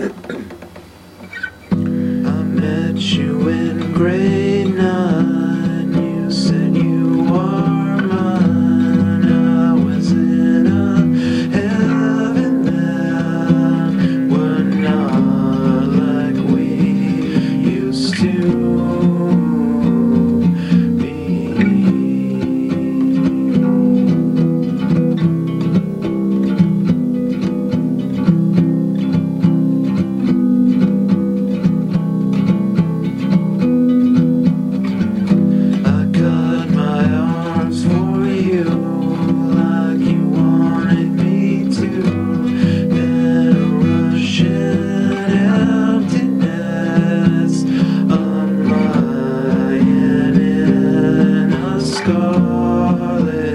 I met you in grave. darling.